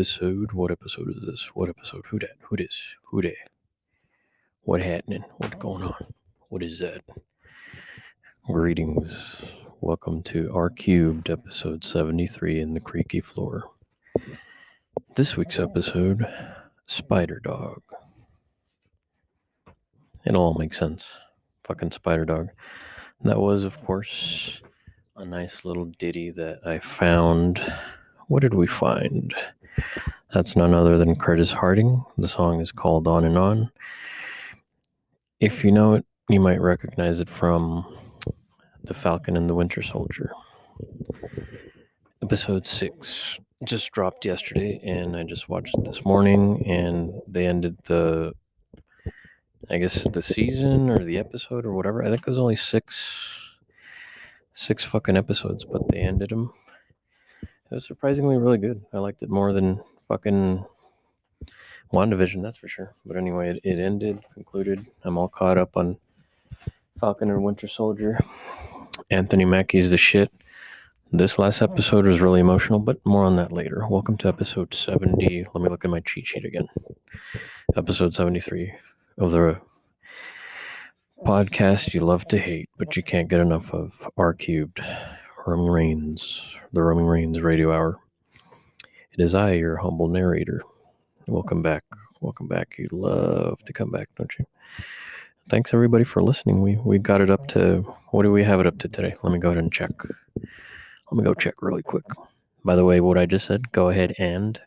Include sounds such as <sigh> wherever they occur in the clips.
episode. What episode is this? What episode? Who that? Who this? Who that? What happening? What's going on? What is that? Greetings. Welcome to R Cubed, episode 73 in the creaky floor. This week's episode Spider Dog. It all makes sense. Fucking Spider Dog. That was, of course, a nice little ditty that I found. What did we find? That's none other than Curtis Harding. The song is called On and On. If you know it, you might recognize it from The Falcon and the Winter Soldier. Episode 6 just dropped yesterday, and I just watched it this morning, and they ended the, I guess, the season or the episode or whatever. I think it was only six six fucking episodes, but they ended them. It was surprisingly really good. I liked it more than fucking WandaVision, that's for sure. But anyway, it, it ended, concluded. I'm all caught up on Falcon and Winter Soldier. Anthony Mackie's the shit. This last episode was really emotional, but more on that later. Welcome to episode 70. Let me look at my cheat sheet again. Episode 73 of the podcast you love to hate, but you can't get enough of R Cubed, Roaming Reigns, the Roaming Reigns Radio Hour. It is I, your humble narrator. Welcome back. Welcome back. You love to come back, don't you? Thanks everybody for listening. We we got it up to what do we have it up to today? Let me go ahead and check. Let me go check really quick. By the way, what I just said, go ahead and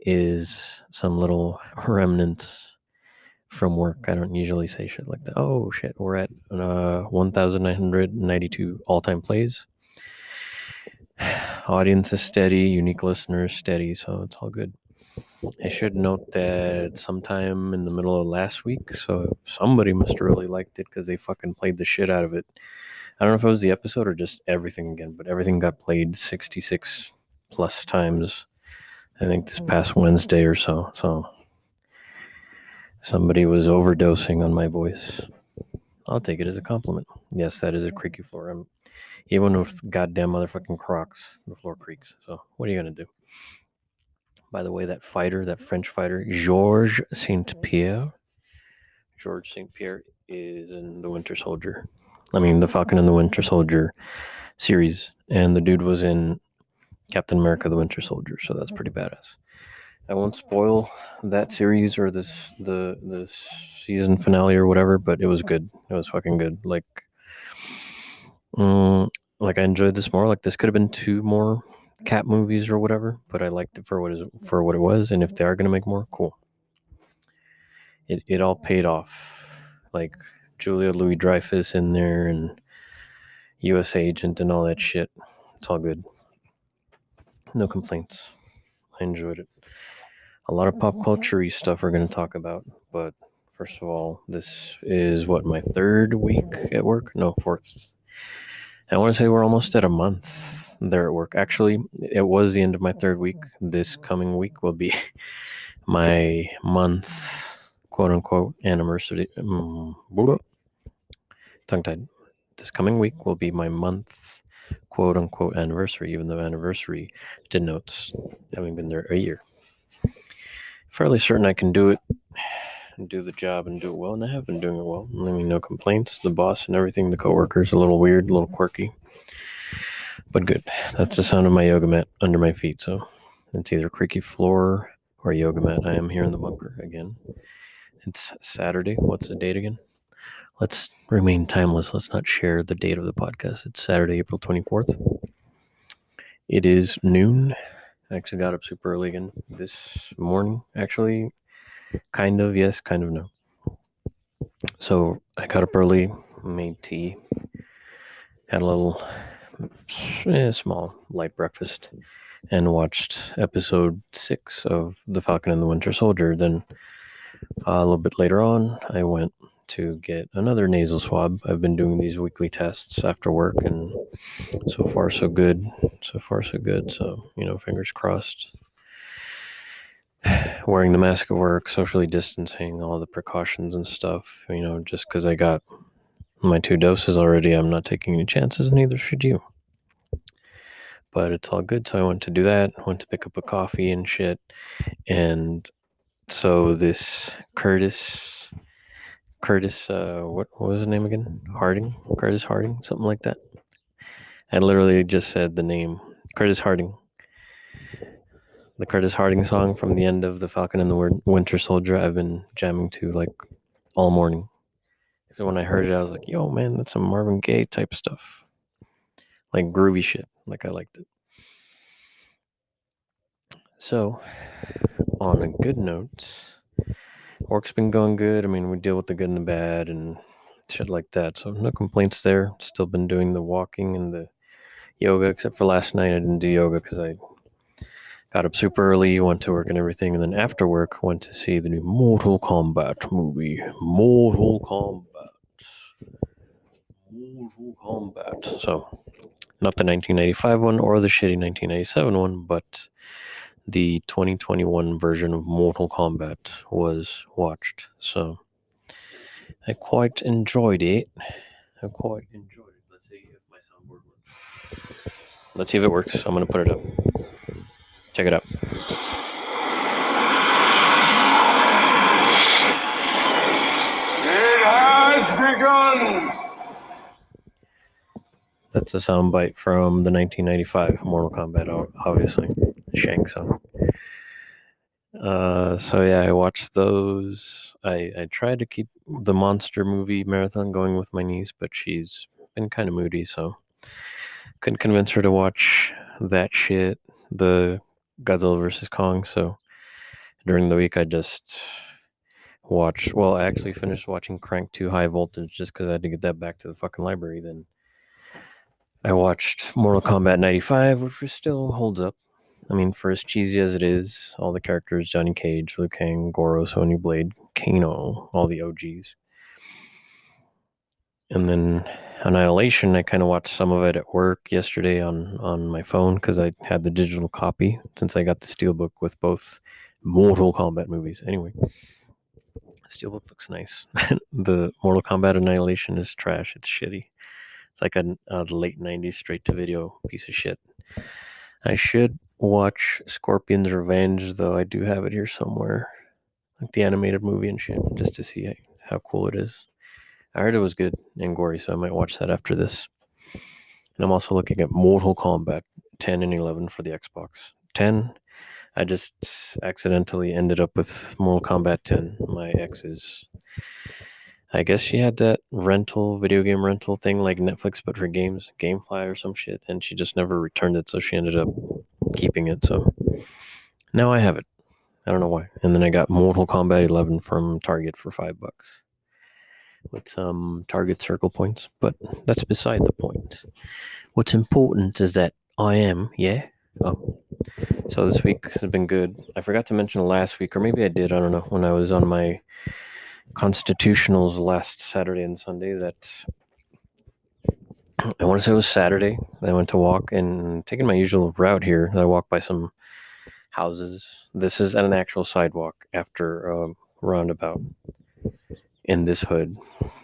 is some little <laughs> remnants from work. I don't usually say shit like that. Oh shit, we're at uh, 1,992 all-time plays. Audience is steady, unique listeners steady, so it's all good. I should note that sometime in the middle of last week, so somebody must have really liked it because they fucking played the shit out of it. I don't know if it was the episode or just everything again, but everything got played 66 plus times. I think this past Wednesday or so. So Somebody was overdosing on my voice. I'll take it as a compliment. Yes, that is a creaky floor. I'm, even with mm. goddamn motherfucking Crocs, the floor creaks. So what are you gonna do? By the way, that fighter, that French fighter, Georges Saint Pierre, George Saint Pierre is in the Winter Soldier. I mean, the Falcon and the Winter Soldier series, and the dude was in Captain America: The Winter Soldier. So that's pretty badass. I won't spoil that series or this the the season finale or whatever, but it was good. It was fucking good. Like, um, like I enjoyed this more. Like this could have been two more Cap movies or whatever, but I liked it for what is for what it was. And if they are gonna make more, cool. It it all paid off. Like Julia Louis Dreyfus in there and U.S. Agent and all that shit. It's all good. No complaints. I enjoyed it a lot of pop culture stuff we're going to talk about. But first of all, this is what my third week at work? No, fourth. I want to say we're almost at a month there at work. Actually, it was the end of my third week. This coming week will be <laughs> my month, quote unquote, anniversary. Um, tongue tied. This coming week will be my month, quote unquote, anniversary, even though anniversary denotes having been there a year fairly certain I can do it and do the job and do it well, and I have been doing it well. I mean, no complaints. The boss and everything, the coworkers, a little weird, a little quirky, but good. That's the sound of my yoga mat under my feet. So it's either creaky floor or yoga mat. I am here in the bunker again. It's Saturday. What's the date again? Let's remain timeless. Let's not share the date of the podcast. It's Saturday, April 24th. It is noon I actually got up super early again this morning. Actually, kind of, yes, kind of no. So I got up early, made tea, had a little eh, small light breakfast, and watched episode six of The Falcon and the Winter Soldier. Then uh, a little bit later on, I went to get another nasal swab. I've been doing these weekly tests after work, and so far, so good. So far, so good. So, you know, fingers crossed. <sighs> Wearing the mask at work, socially distancing, all the precautions and stuff. You know, just because I got my two doses already, I'm not taking any chances, neither should you. but it's all good. So I went to do that. Went to pick up a coffee and shit, and so this Curtis, Curtis, uh, what, what was the name again? Harding, Curtis Harding, something like that. I literally just said the name Curtis Harding. The Curtis Harding song from the end of The Falcon and the Winter Soldier, I've been jamming to like all morning. So when I heard it, I was like, yo, man, that's some Marvin Gaye type stuff. Like groovy shit. Like I liked it. So, on a good note, work's been going good. I mean, we deal with the good and the bad and shit like that. So, no complaints there. Still been doing the walking and the yoga, except for last night. I didn't do yoga because I got up super early, went to work and everything. And then after work, went to see the new Mortal Kombat movie. Mortal Kombat. Mortal Kombat. So, not the 1995 one or the shitty 1997 one, but the 2021 version of Mortal Kombat was watched. So I quite enjoyed it. I quite enjoyed it. Let's see if my soundboard works. Let's see if it works. I'm going to put it up. Check it out. It has begun. That's a soundbite from the 1995 Mortal Kombat, obviously. Shang Tsung. Uh, so yeah, I watched those. I I tried to keep the monster movie marathon going with my niece, but she's been kind of moody, so couldn't convince her to watch that shit, the Godzilla versus Kong. So during the week, I just watched. Well, I actually finished watching Crank 2 High Voltage just because I had to get that back to the fucking library. Then I watched Mortal Kombat 95, which still holds up. I mean, for as cheesy as it is, all the characters Johnny Cage, Liu Kang, Goro, Sonya Blade, Kano, all the OGs. And then Annihilation, I kind of watched some of it at work yesterday on, on my phone because I had the digital copy since I got the Steelbook with both Mortal Kombat movies. Anyway, Steelbook looks nice. <laughs> the Mortal Kombat Annihilation is trash. It's shitty. It's like a, a late 90s straight to video piece of shit. I should watch Scorpion's Revenge, though I do have it here somewhere, like the animated movie and shit, just to see how cool it is. I heard it was good and gory, so I might watch that after this. And I'm also looking at Mortal Kombat 10 and 11 for the Xbox. 10, I just accidentally ended up with Mortal Kombat 10. My ex's I guess she had that rental, video game rental thing like Netflix, but for games, Gamefly or some shit, and she just never returned it, so she ended up keeping it. So now I have it. I don't know why. And then I got Mortal Kombat 11 from Target for five bucks with some Target circle points, but that's beside the point. What's important is that I am, yeah. Oh, so this week has been good. I forgot to mention last week, or maybe I did. I don't know. When I was on my constitutionals last Saturday and Sunday that <clears throat> I want to say it was Saturday. I went to walk and taking my usual route here. I walked by some houses. This is at an actual sidewalk after a roundabout in this hood,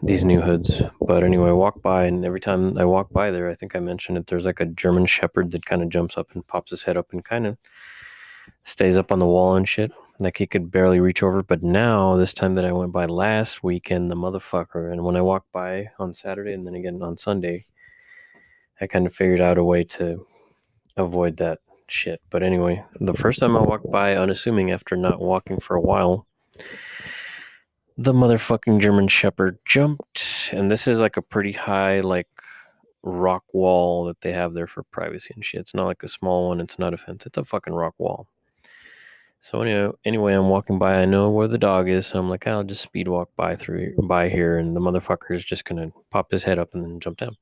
these new hoods. But anyway, I walk by, and every time I walk by there, I think I mentioned it. There's like a German Shepherd that kind of jumps up and pops his head up and kind of stays up on the wall and shit. Like he could barely reach over. But now, this time that I went by last weekend, the motherfucker, and when I walked by on Saturday and then again on Sunday, I kind of figured out a way to avoid that shit. But anyway, the first time I walked by, unassuming after not walking for a while, the motherfucking German Shepherd jumped. And this is like a pretty high, like, rock wall that they have there for privacy and shit. It's not like a small one, it's not a fence, it's a fucking rock wall. So anyway, anyway, I'm walking by. I know where the dog is, so I'm like, I'll just speed walk by through by here, and the motherfucker is just gonna pop his head up and then jump down.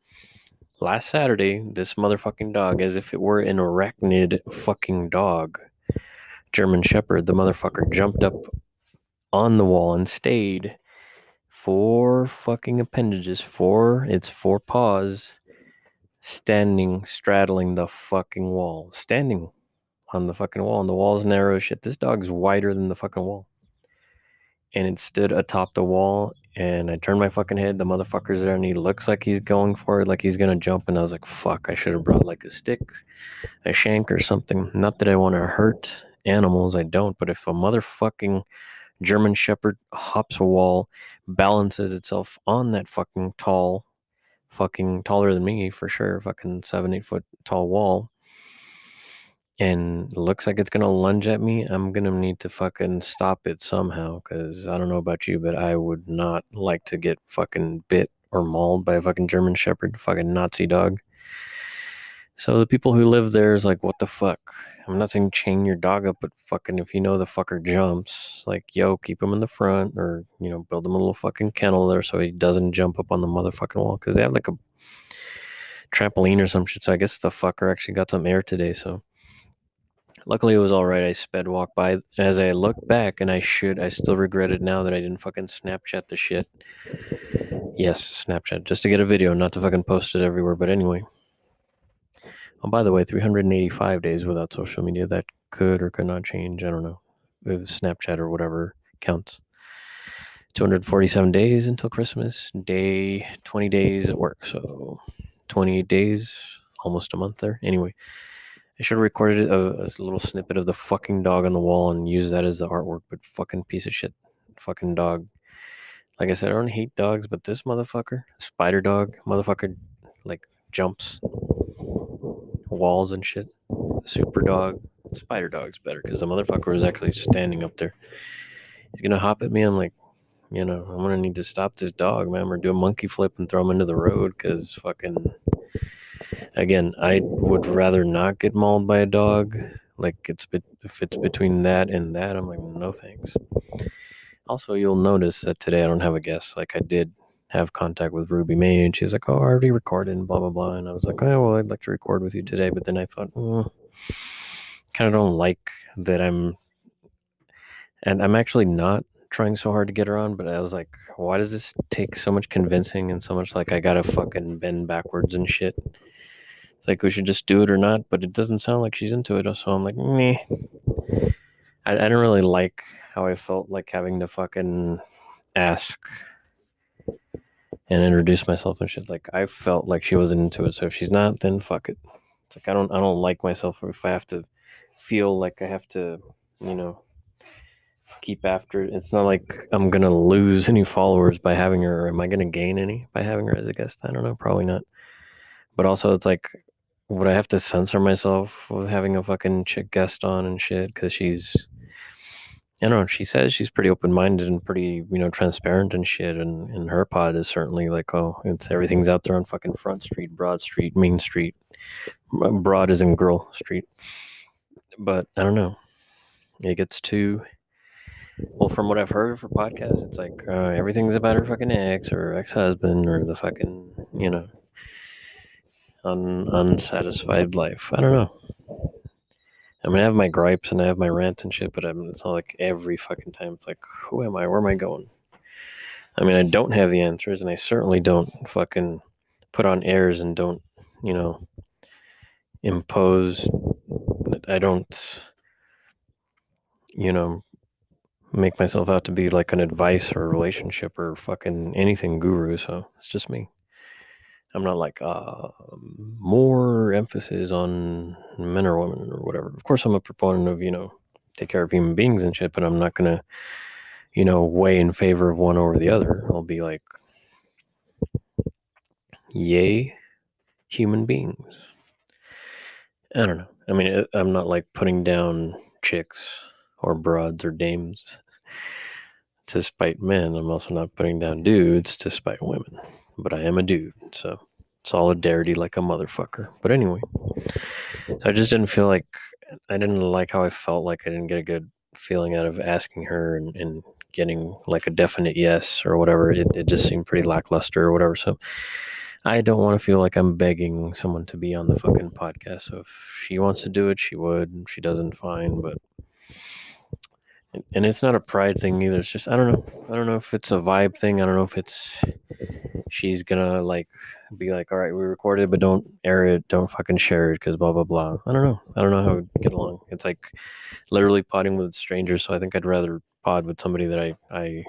Last Saturday, this motherfucking dog, as if it were an arachnid fucking dog, German Shepherd, the motherfucker jumped up on the wall and stayed four fucking appendages, four its four paws, standing straddling the fucking wall, standing on the fucking wall, and the wall's narrow shit. This dog's wider than the fucking wall. And it stood atop the wall and I turned my fucking head. The motherfucker's there, and he looks like he's going for it, like he's gonna jump. And I was like, "Fuck! I should have brought like a stick, a shank, or something." Not that I want to hurt animals, I don't. But if a motherfucking German Shepherd hops a wall, balances itself on that fucking tall, fucking taller than me for sure, fucking seven, eight foot tall wall, and looks like it's gonna lunge at me, I'm gonna need to fucking stop it somehow. Cause I don't know about you, but I would not like to get fucking bit or mauled by a fucking German Shepherd, fucking Nazi dog. So the people who live there is like, what the fuck? I'm not saying chain your dog up, but fucking if you know the fucker jumps, like, yo, keep him in the front or, you know, build him a little fucking kennel there so he doesn't jump up on the motherfucking wall. Cause they have like a trampoline or some shit. So I guess the fucker actually got some air today. So luckily it was all right. I sped walk by. As I look back, and I should, I still regret it now that I didn't fucking Snapchat the shit. Yes, Snapchat, just to get a video, not to fucking post it everywhere. But anyway. Oh, by the way, 385 days without social media. That could or could not change. I don't know. If Snapchat or whatever counts. 247 days until Christmas. Day 20 days at work. So 28 days, almost a month there. Anyway, I should have recorded a, a little snippet of the fucking dog on the wall and use that as the artwork, but fucking piece of shit. Fucking dog. Like I said, I don't hate dogs, but this motherfucker, spider dog, motherfucker, like jumps walls and shit. Super dog, spider dog's better because the motherfucker was actually standing up there. He's gonna hop at me. I'm like, you know, I'm gonna need to stop this dog, man, or do a monkey flip and throw him into the road because fucking. Again, I would rather not get mauled by a dog. Like it's if it's between that and that, I'm like, no thanks. Also, you'll notice that today I don't have a guest. Like I did have contact with Ruby May, and she's like, "Oh, I already recorded," and blah blah blah. And I was like, "Oh, well, I'd like to record with you today," but then I thought, mm, kind of don't like that I'm, and I'm actually not trying so hard to get her on, but I was like, why does this take so much convincing and so much like I gotta fucking bend backwards and shit? It's like we should just do it or not, but it doesn't sound like she's into it. So I'm like, meh. I, I didn't really like how I felt like having to fucking ask and introduce myself and shit. Like I felt like she wasn't into it. So if she's not, then fuck it. It's like I don't I don't like myself if I have to feel like I have to, you know, keep after it. It's not like I'm gonna lose any followers by having her, or am I gonna gain any by having her as a guest? I don't know, probably not. But also, it's like, would I have to censor myself with having a fucking chick guest on and shit because she's I don't know. She says she's pretty open minded and pretty, you know, transparent and shit. And, and her pod is certainly like, oh, it's everything's out there on fucking Front Street, Broad Street, Main Street. Broad is in Girl Street. But I don't know. It gets too. Well, from what I've heard of her podcast, it's like uh, everything's about her fucking ex or ex husband or the fucking, you know, un- unsatisfied life. I don't know. I mean, I have my gripes and I have my rant and shit, but I mean, it's not like every fucking time. It's like, who am I? Where am I going? I mean, I don't have the answers, and I certainly don't fucking put on airs and don't, you know, impose. I don't, you know, make myself out to be like an advice or relationship or fucking anything guru. So it's just me. I'm not like uh, more emphasis on men or women or whatever. Of course, I'm a proponent of you know take care of human beings and shit, but I'm not gonna you know weigh in favor of one over the other. I'll be like, yay, human beings. I don't know. I mean, I'm not like putting down chicks or broads or dames to spite men. I'm also not putting down dudes to spite women but I am a dude, so solidarity like a motherfucker. But anyway, I just didn't feel like I didn't like how I felt like I didn't get a good feeling out of asking her and, and getting like a definite yes or whatever. It, it just seemed pretty lackluster or whatever. So I don't want to feel like I'm begging someone to be on the fucking podcast. So if she wants to do it, she would. If she doesn't, fine. But and it's not a pride thing either. It's just I don't know. I don't know if it's a vibe thing. I don't know if it's she's gonna like be like, all right, we recorded, but don't air it, don't fucking share it, because blah blah blah. I don't know. I don't know how to get along. It's like literally potting with strangers. So I think I'd rather pod with somebody that I I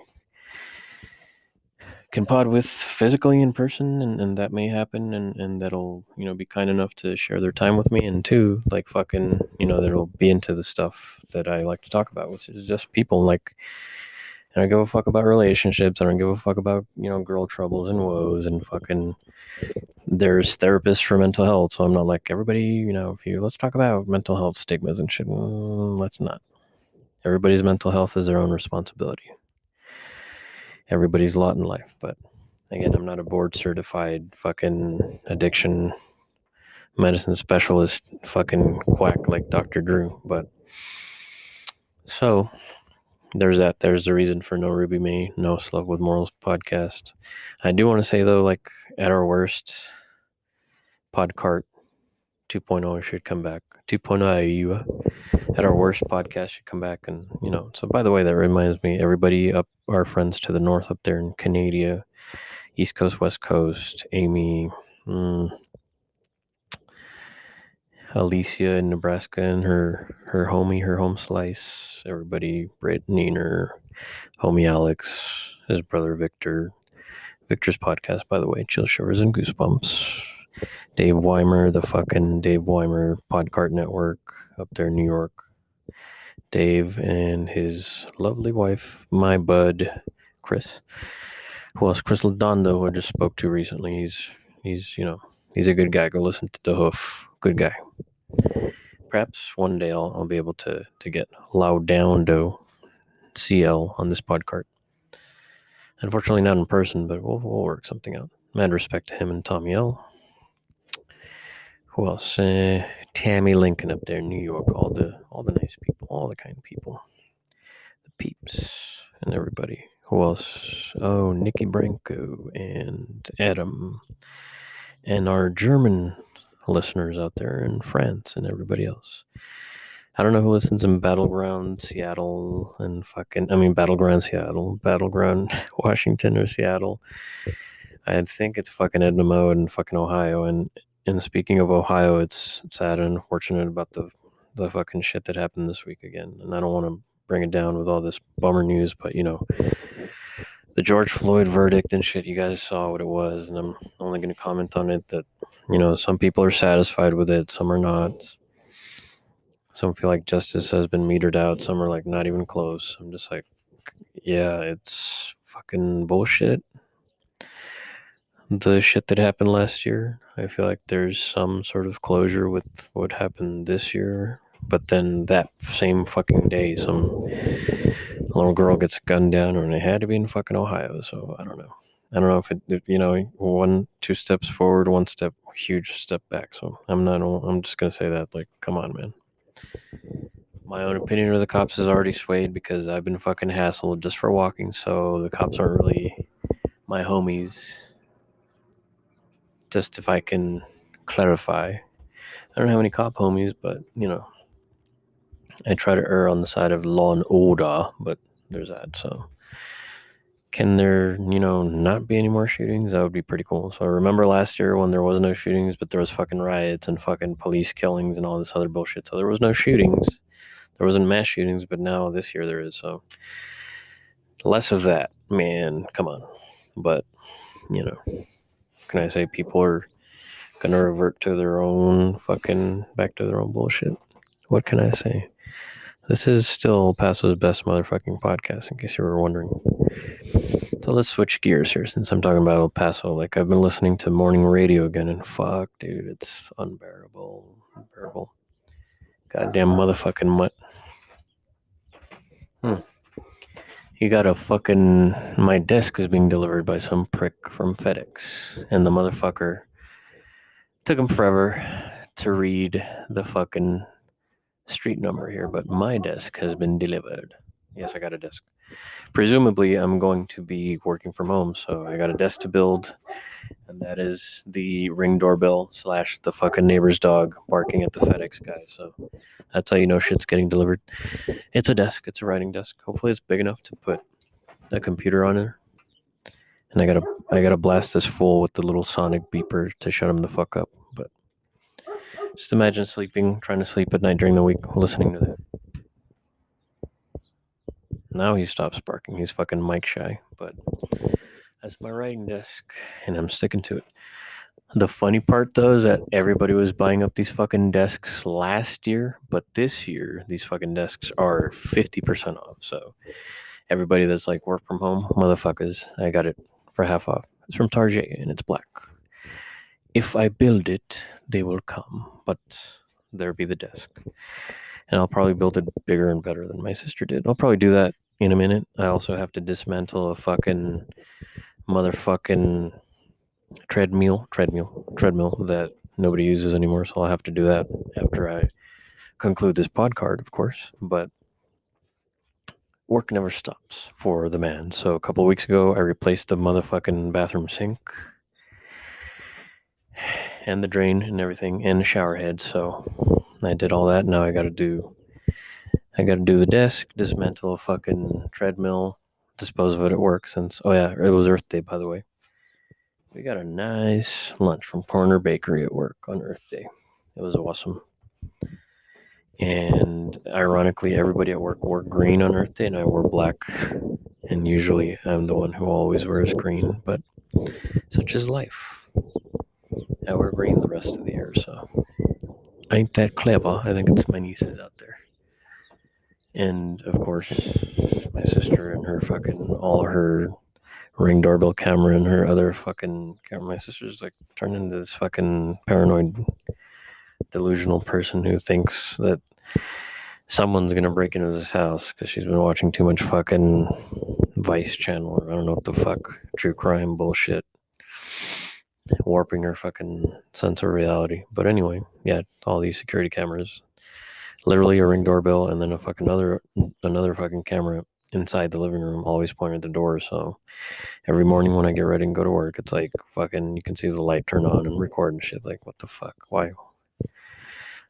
can pod with physically in person and, and that may happen and, and that'll you know be kind enough to share their time with me and two like fucking you know that'll be into the stuff that i like to talk about which is just people like I don't give a fuck about relationships. I don't give a fuck about, you know, girl troubles and woes and fucking there's therapists for mental health. So I'm not like everybody, you know, if you let's talk about mental health stigmas and shit. Mm, let's not. Everybody's mental health is their own responsibility. Everybody's lot in life. But again, I'm not a board certified fucking addiction medicine specialist fucking quack like Dr. Drew. But so there's that. There's the reason for no Ruby May, no Slug with Morals podcast. I do want to say though, like at our worst, Podcart 2.0 should come back. 2.0 at our worst podcast should come back. And you know so by the way that reminds me everybody up our friends to the north up there in canada east coast west coast amy mm, alicia in nebraska and her her homie her home slice everybody brittany and her homie alex his brother victor. Victor's podcast by the way chill shivers and goosebumps Dave Weimer, the fucking Dave Weimer Podcart Network up there in New York. Dave and his lovely wife, my bud, Chris. Who else? Chris Ladondo, who I just spoke to recently. He's he's you know he's a good guy. Go listen to the Hoof. Good guy. Perhaps one day I'll, I'll be able to to get Laudando CL on this podcart. Unfortunately, not in person, but we'll we'll work something out. Mad respect to him and Tommy L who else? Uh, Tammy Lincoln up there in New York. All the all the nice people, all the kind people, the peeps, and everybody. Who else? Oh, Nikki Branco and Adam, and our German listeners out there in France and everybody else. I don't know who listens in Battleground Seattle and fucking I mean Battleground Seattle, Battleground <laughs> Washington or Seattle. I think it's fucking Edna Mode and fucking Ohio and and speaking of Ohio, it's sad and unfortunate about the the fucking shit that happened this week again. And I don't want to bring it down with all this bummer news, but you know, the George Floyd verdict and shit, you guys saw what it was, and I'm only going to comment on it that you know some people are satisfied with it, some are not. Some feel like justice has been metered out. Some are like not even close. I'm just like, yeah, it's fucking bullshit the shit that happened last year. I feel like there's some sort of closure with what happened this year. But then that same fucking day, some little girl gets gunned down, and it had to be in fucking Ohio. So I don't know. I don't know if it, if, you know, one, two steps forward, one step, huge step back. So I'm not, I'm just going to say that, like, come on, man. My own opinion of the cops is already swayed because I've been fucking hassled just for walking. So the cops aren't really my homies just if I can clarify. I don't have any cop homies, but you know, I try to err on the side of law and order, but there's that. So, can there, you know, not be any more shootings? That would be pretty cool. So, I remember last year when there was no shootings, but there was fucking riots and fucking police killings and all this other bullshit. So, there was no shootings. There wasn't mass shootings, but now this year there is. So, less of that, man. Come on. But, you know can I say? People are gonna revert to their own fucking back to their own bullshit. What can I say? This is still Paso's best motherfucking podcast, in case you were wondering. So let's switch gears here since I'm talking about El Paso. Like I've been listening to morning radio again, and fuck, dude, it's unbearable, unbearable. Goddamn motherfucking mutt. Hmm. You got a fucking. My desk is being delivered by some prick from FedEx, and the motherfucker took him forever to read the fucking street number here, but my desk has been delivered. Yes, I got a desk. Presumably, I'm going to be working from home, so I got a desk to build, and that is the ring doorbell slash the fucking neighbor's dog barking at the FedEx guy. So that's how you know shit's getting delivered. It's a desk. It's a writing desk. Hopefully, it's big enough to put a computer on it. And I gotta I gotta blast this full with the little sonic beeper to shut him the fuck up. But just imagine sleeping, trying to sleep at night during the week, listening to that. Now he stops barking. He's fucking mic shy. But That's my writing desk, and I'm sticking to it. The funny part, though, is that everybody was buying up these fucking desks last year, but this year, these fucking desks are 50% off. So, everybody that's like work from home, motherfuckers, I got it for half off. It's from Target and it's black. If I build it, they will come, but there be the desk. And I'll probably build it bigger and better than my sister did. I'll probably do that in a minute. I also have to dismantle a fucking motherfucking treadmill, treadmill, treadmill that nobody uses anymore. So I'll have to do that after I conclude this pod card, of course. But work never stops for the man. So a couple weeks ago, I replaced the motherfucking bathroom sink and the drain and everything and the shower head. So I did all that. Now I got to do. I got to do the desk, dismantle a fucking treadmill, dispose of it at work. Since oh yeah, it was Earth Day by the way. We got a nice lunch from Corner Bakery at work on Earth Day. It was awesome. And ironically, everybody at work wore green on Earth Day, and I wore black. And usually, I'm the one who always wears green, but such is life. I wear green the rest of the year, so ain't that clever? I think it's my nieces out there. And of course, my sister and her fucking all her ring doorbell camera and her other fucking camera. My sister's like turned into this fucking paranoid, delusional person who thinks that someone's gonna break into this house because she's been watching too much fucking Vice channel or I don't know what the fuck true crime bullshit, warping her fucking sense of reality. But anyway, yeah, all these security cameras, literally a ring doorbell and then a fucking another another fucking camera inside the living room, always pointing at the door. So every morning when I get ready and go to work, it's like fucking you can see the light turn on and record and shit. Like what the fuck? Why?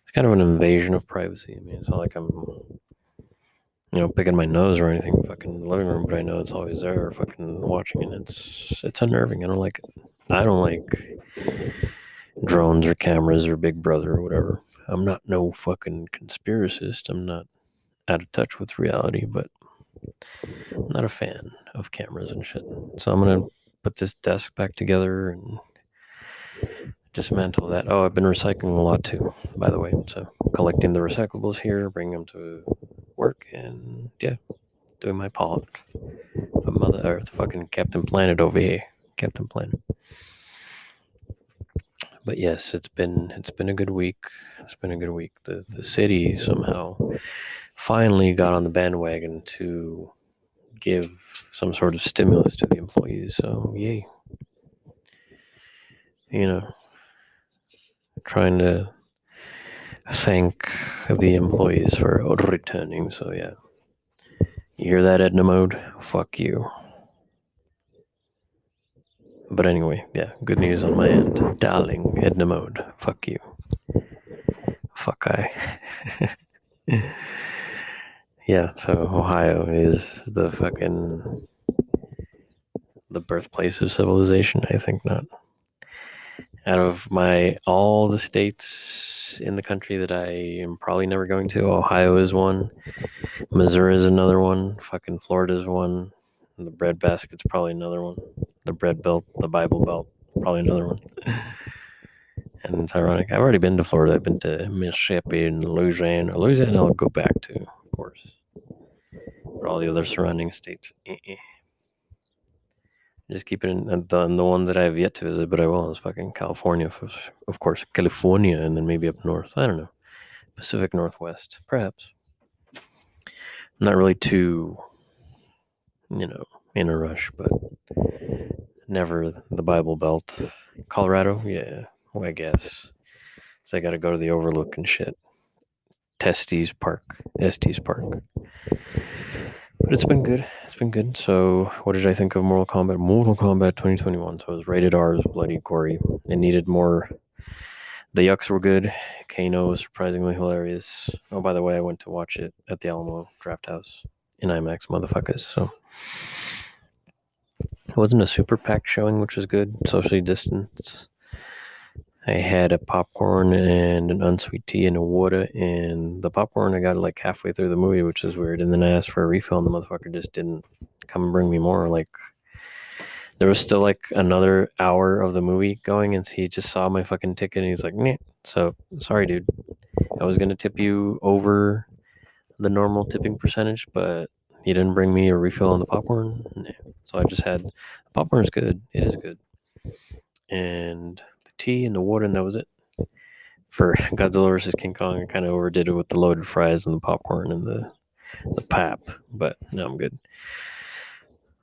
It's kind of an invasion of privacy. I mean, it's not like I'm, you know, picking my nose or anything, fucking in the living room, but I know it's always there, fucking watching, and it's it's unnerving. I don't like it. I don't like drones or cameras or Big Brother or whatever. I'm not no fucking conspiracist. I'm not out of touch with reality, but I'm not a fan of cameras and shit. So I'm gonna put this desk back together and dismantle that. Oh, I've been recycling a lot too, by the way. So collecting the recyclables here, bringing them to work, and yeah, doing my part. For Mother Earth, fucking Captain Planet over here, Captain Planet. But yes, it's been it's been a good week. It's been a good week. The the city somehow finally got on the bandwagon to give some sort of stimulus to the employees. So yay. You know, trying to thank the employees for returning. So yeah. You hear that, Edna Mode? Fuck you. But anyway, yeah, good news on my end. Darling, Edna Mode. Fuck you. Fuck I. <laughs> yeah, so Ohio is the fucking the birthplace of civilization, I think not. Out of my all the states in the country that I am probably never going to, Ohio is one. Missouri is another one. Fucking Florida is one. The bread basket's probably another one. The bread belt, the Bible belt, probably another one. and it's ironic. I've already been to Florida. I've been to Mississippi and Louisiana. Louisiana, I'll go back to, of course. But all the other surrounding states, just keep it in the, the ones that I have yet to visit, but I will is fucking California, of- of course, California, and then maybe up north. I don't know, Pacific Northwest, perhaps. I'm not really too, you know, in a rush, but never the Bible Belt. Colorado, yeah, well, I guess. So I got to go to the Overlook and shit. Testes Park, Estes Park. But it's been good. It's been good. So, what did I think of Mortal Kombat? Mortal Kombat 2021. So it was rated R, it was bloody gory. It needed more. The yucks were good. Kano was surprisingly hilarious. Oh, by the way, I went to watch it at the Alamo Drafthouse in IMAX, motherfuckers. So it wasn't a super packed showing, which was good. Socially distanced. I had a popcorn and an unsweet tea and a water. And the popcorn I got like halfway through the movie, which is weird. And then I asked for a refill, and the motherfucker just didn't come and bring me more. Like there was still like another hour of the movie going, and he just saw my fucking ticket, and he's like, "Nah." So sorry, dude. I was gonna tip you over the normal tipping percentage, but he didn't bring me a refill on the popcorn. So I just had the is good. It is good, and the tea and the water, and that was it. For <laughs> Godzilla vs King Kong, I kind of overdid it with the loaded fries and the popcorn and the the pap, but no, I'm good.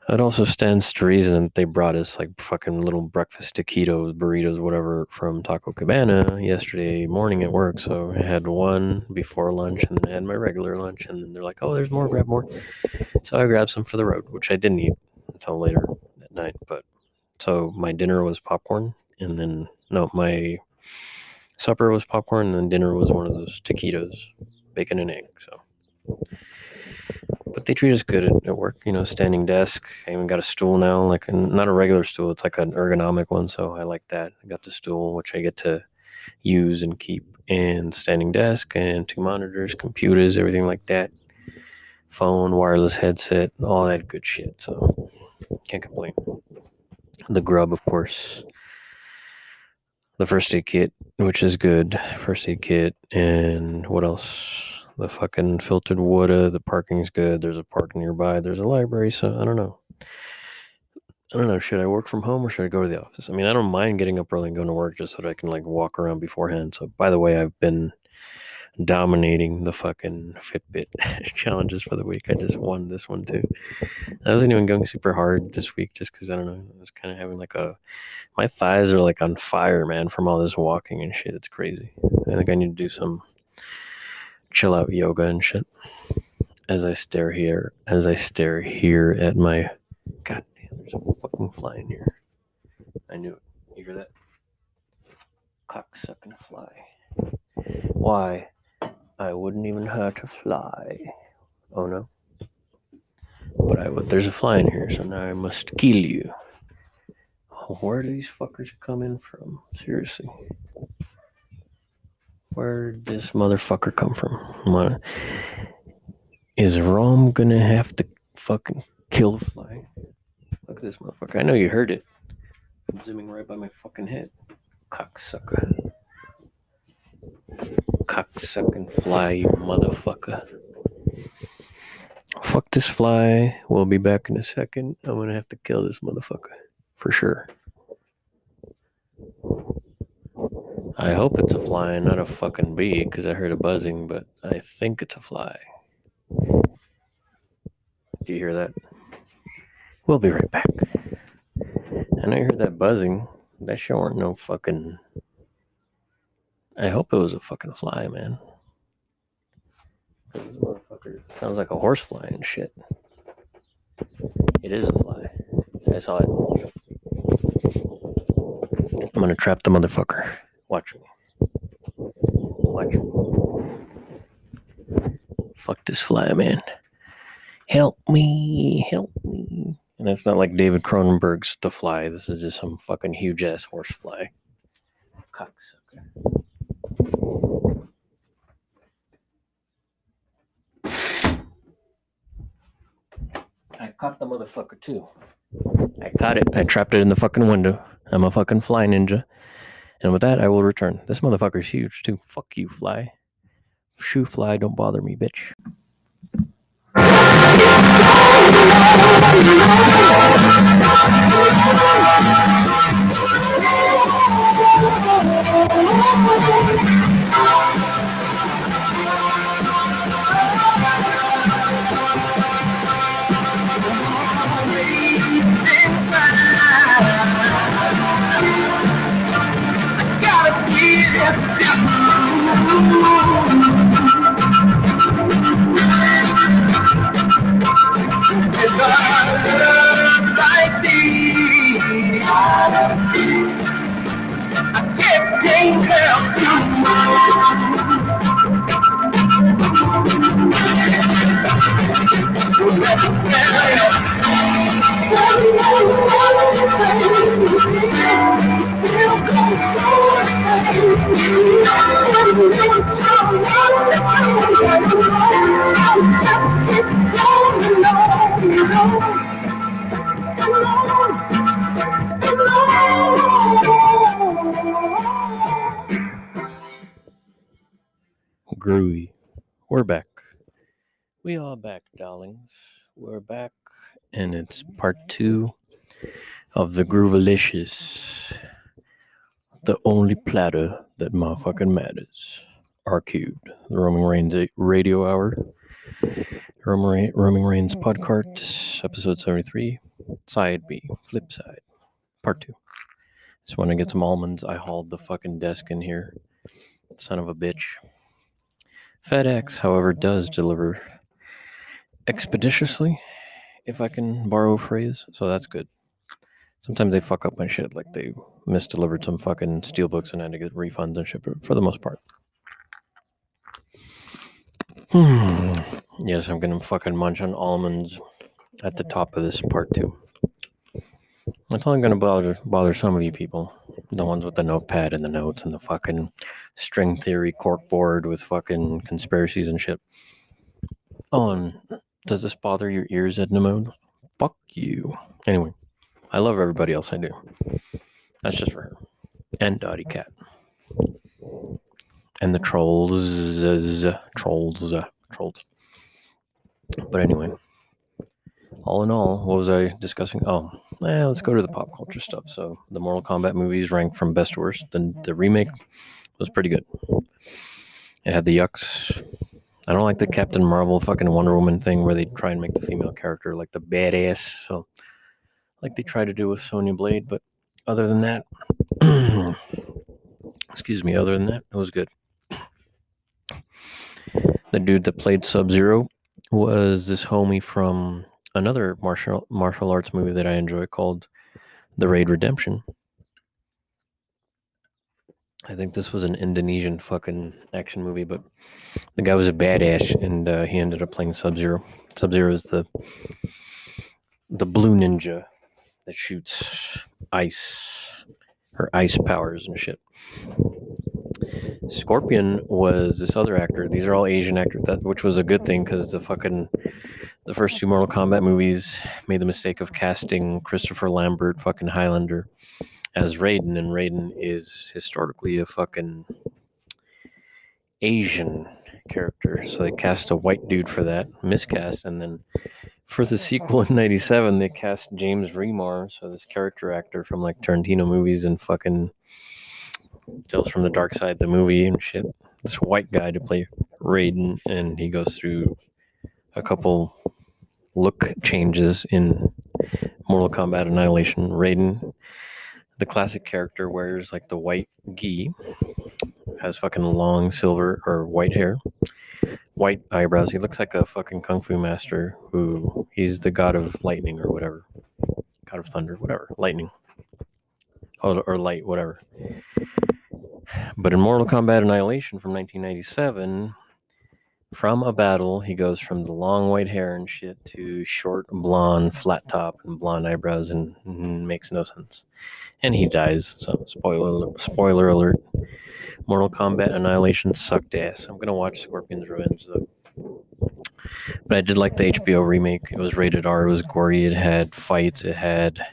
It also stands to reason that they brought us like fucking little breakfast taquitos, burritos, whatever from Taco Cabana yesterday morning at work. So I had one before lunch and then I had my regular lunch. And then they're like, oh, there's more, grab more. So I grabbed some for the road, which I didn't eat until later that night. But so my dinner was popcorn. And then, no, my supper was popcorn. And then dinner was one of those taquitos, bacon and egg. So but they treat us good at, work. You know, standing desk. I even got a stool now, like not a regular stool. It's like an ergonomic one, so I like that. I got the stool, which I get to use and keep, and standing desk, and two monitors, computers, everything like that. Phone, wireless headset, all that good shit. So can't complain. The grub, of course. The first aid kit, which is good. First aid kit, and what else? The fucking filtered water. The parking's good. There's a park nearby. There's a library. So I don't know. I don't know. Should I work from home or should I go to the office? I mean, I don't mind getting up early and going to work just so that I can like walk around beforehand. So, by the way, I've been dominating the fucking Fitbit <laughs> challenges for the week. I just won this one too. I wasn't even going super hard this week just because I don't know. I was kind of having like a. My thighs are like on fire, man, from all this walking and shit. It's crazy. I think I need to do some chill out yoga and shit. As I stare here, as I stare here at my. God damn, there's a fucking fly in here. I knew it. You hear that? Cock sucking fly. Why? I wouldn't even hurt a fly. Oh no. But I would. There's a fly in here, so now I must kill you. Where do these fuckers come in from? Seriously. Where'd this motherfucker come from? Is Rom gonna have to fucking kill the fly? Look at this motherfucker. I know you heard it. I'm zooming right by my fucking head. Cocksucker. Cocksucking fly, you motherfucker. Fuck this fly. We'll be back in a second. I'm gonna have to kill this motherfucker. For sure. I hope it's a fly and not a fucking bee because I heard a buzzing, but I think it's a fly. Do you hear that? We'll be right back. I know you heard that buzzing. That sure weren't no fucking. I hope it was a fucking fly, man. This motherfucker sounds like a horse fly and shit. It is a fly. I saw it. I'm gonna trap the motherfucker. Watch me. Watch me. Fuck this fly, man. Help me. Help me. And it's not like David Cronenberg's The Fly. This is just some fucking huge ass horse fly. Cocksucker. I caught the motherfucker too. I caught it. I trapped it in the fucking window. I'm a fucking fly ninja. And with that, I will return. This motherfucker's huge too. Fuck you, fly. Shoe fly, don't bother me, bitch. <laughs> We are back, darlings. We're back, and it's part two of the Groovalicious. The only platter that motherfucking matters. R cubed. The Roaming Reigns radio hour. Roaming, Roaming Reigns podcast, episode 73. Side B, flip side, part two. Just want to get some almonds. I hauled the fucking desk in here. Son of a bitch. FedEx, however, does deliver expeditiously, if I can borrow a phrase. So that's good. Sometimes they fuck up my shit, like they misdelivered some fucking steelbooks and had to get refunds and shit, but for the most part. Hmm. Yes, I'm gonna fucking munch on almonds at the top of this part too. That's only gonna bother bother some of you people, the ones with the notepad and the notes and the fucking string theory corkboard with fucking conspiracies and shit. Oh, and does this bother your ears, Edna Mode? Fuck you. Anyway, I love everybody else I do. That's just for her. And Dottie Cat. And the trolls. Trolls. Trolls. But anyway, all in all, what was I discussing? Oh, eh, let's go to the pop culture stuff. So the Mortal Kombat movies ranked from best to worst. Then the remake was pretty good. It had the yucks. I don't like the Captain Marvel fucking Wonder Woman thing where they try and make the female character like the badass. So, like they try to do with Sonya Blade. But other than that, <clears throat> excuse me, other than that, it was good. <clears throat> The dude that played Sub Zero was this homie from another martial martial arts movie that I enjoy called The Raid Redemption. I think this was an Indonesian fucking action movie, but the guy was a badass, and uh, he ended up playing Sub Zero. Sub Zero is the the blue ninja that shoots ice, her ice powers and shit. Scorpion was this other actor. These are all Asian actors, that which was a good thing because the fucking the first two Mortal Kombat movies made the mistake of casting Christopher Lambert, fucking Highlander, as Raiden, and Raiden is historically a fucking Asian character. So they cast a white dude for that, miscast, and then for the <laughs> sequel in '97, they cast James Remar, so this character actor from like Tarantino movies and fucking Tales from the Dark Side, the movie and shit. This white guy to play Raiden, and he goes through a couple look changes in Mortal Kombat Annihilation. Raiden, the classic character, wears like the white gi, has fucking long silver or white hair, white eyebrows. He looks like a fucking kung fu master who he's the god of lightning or whatever, god of thunder, whatever, lightning, or, or light, whatever. But in Mortal Kombat Annihilation from 1997, from a battle, he goes from the long white hair and shit to short blonde flat top and blonde eyebrows, and, and makes no sense. And he dies. So spoiler spoiler alert. Mortal Kombat Annihilation sucked ass. I'm gonna watch Scorpion's Revenge though. But I did like the HBO remake. It was rated R. It was gory. It had fights. It had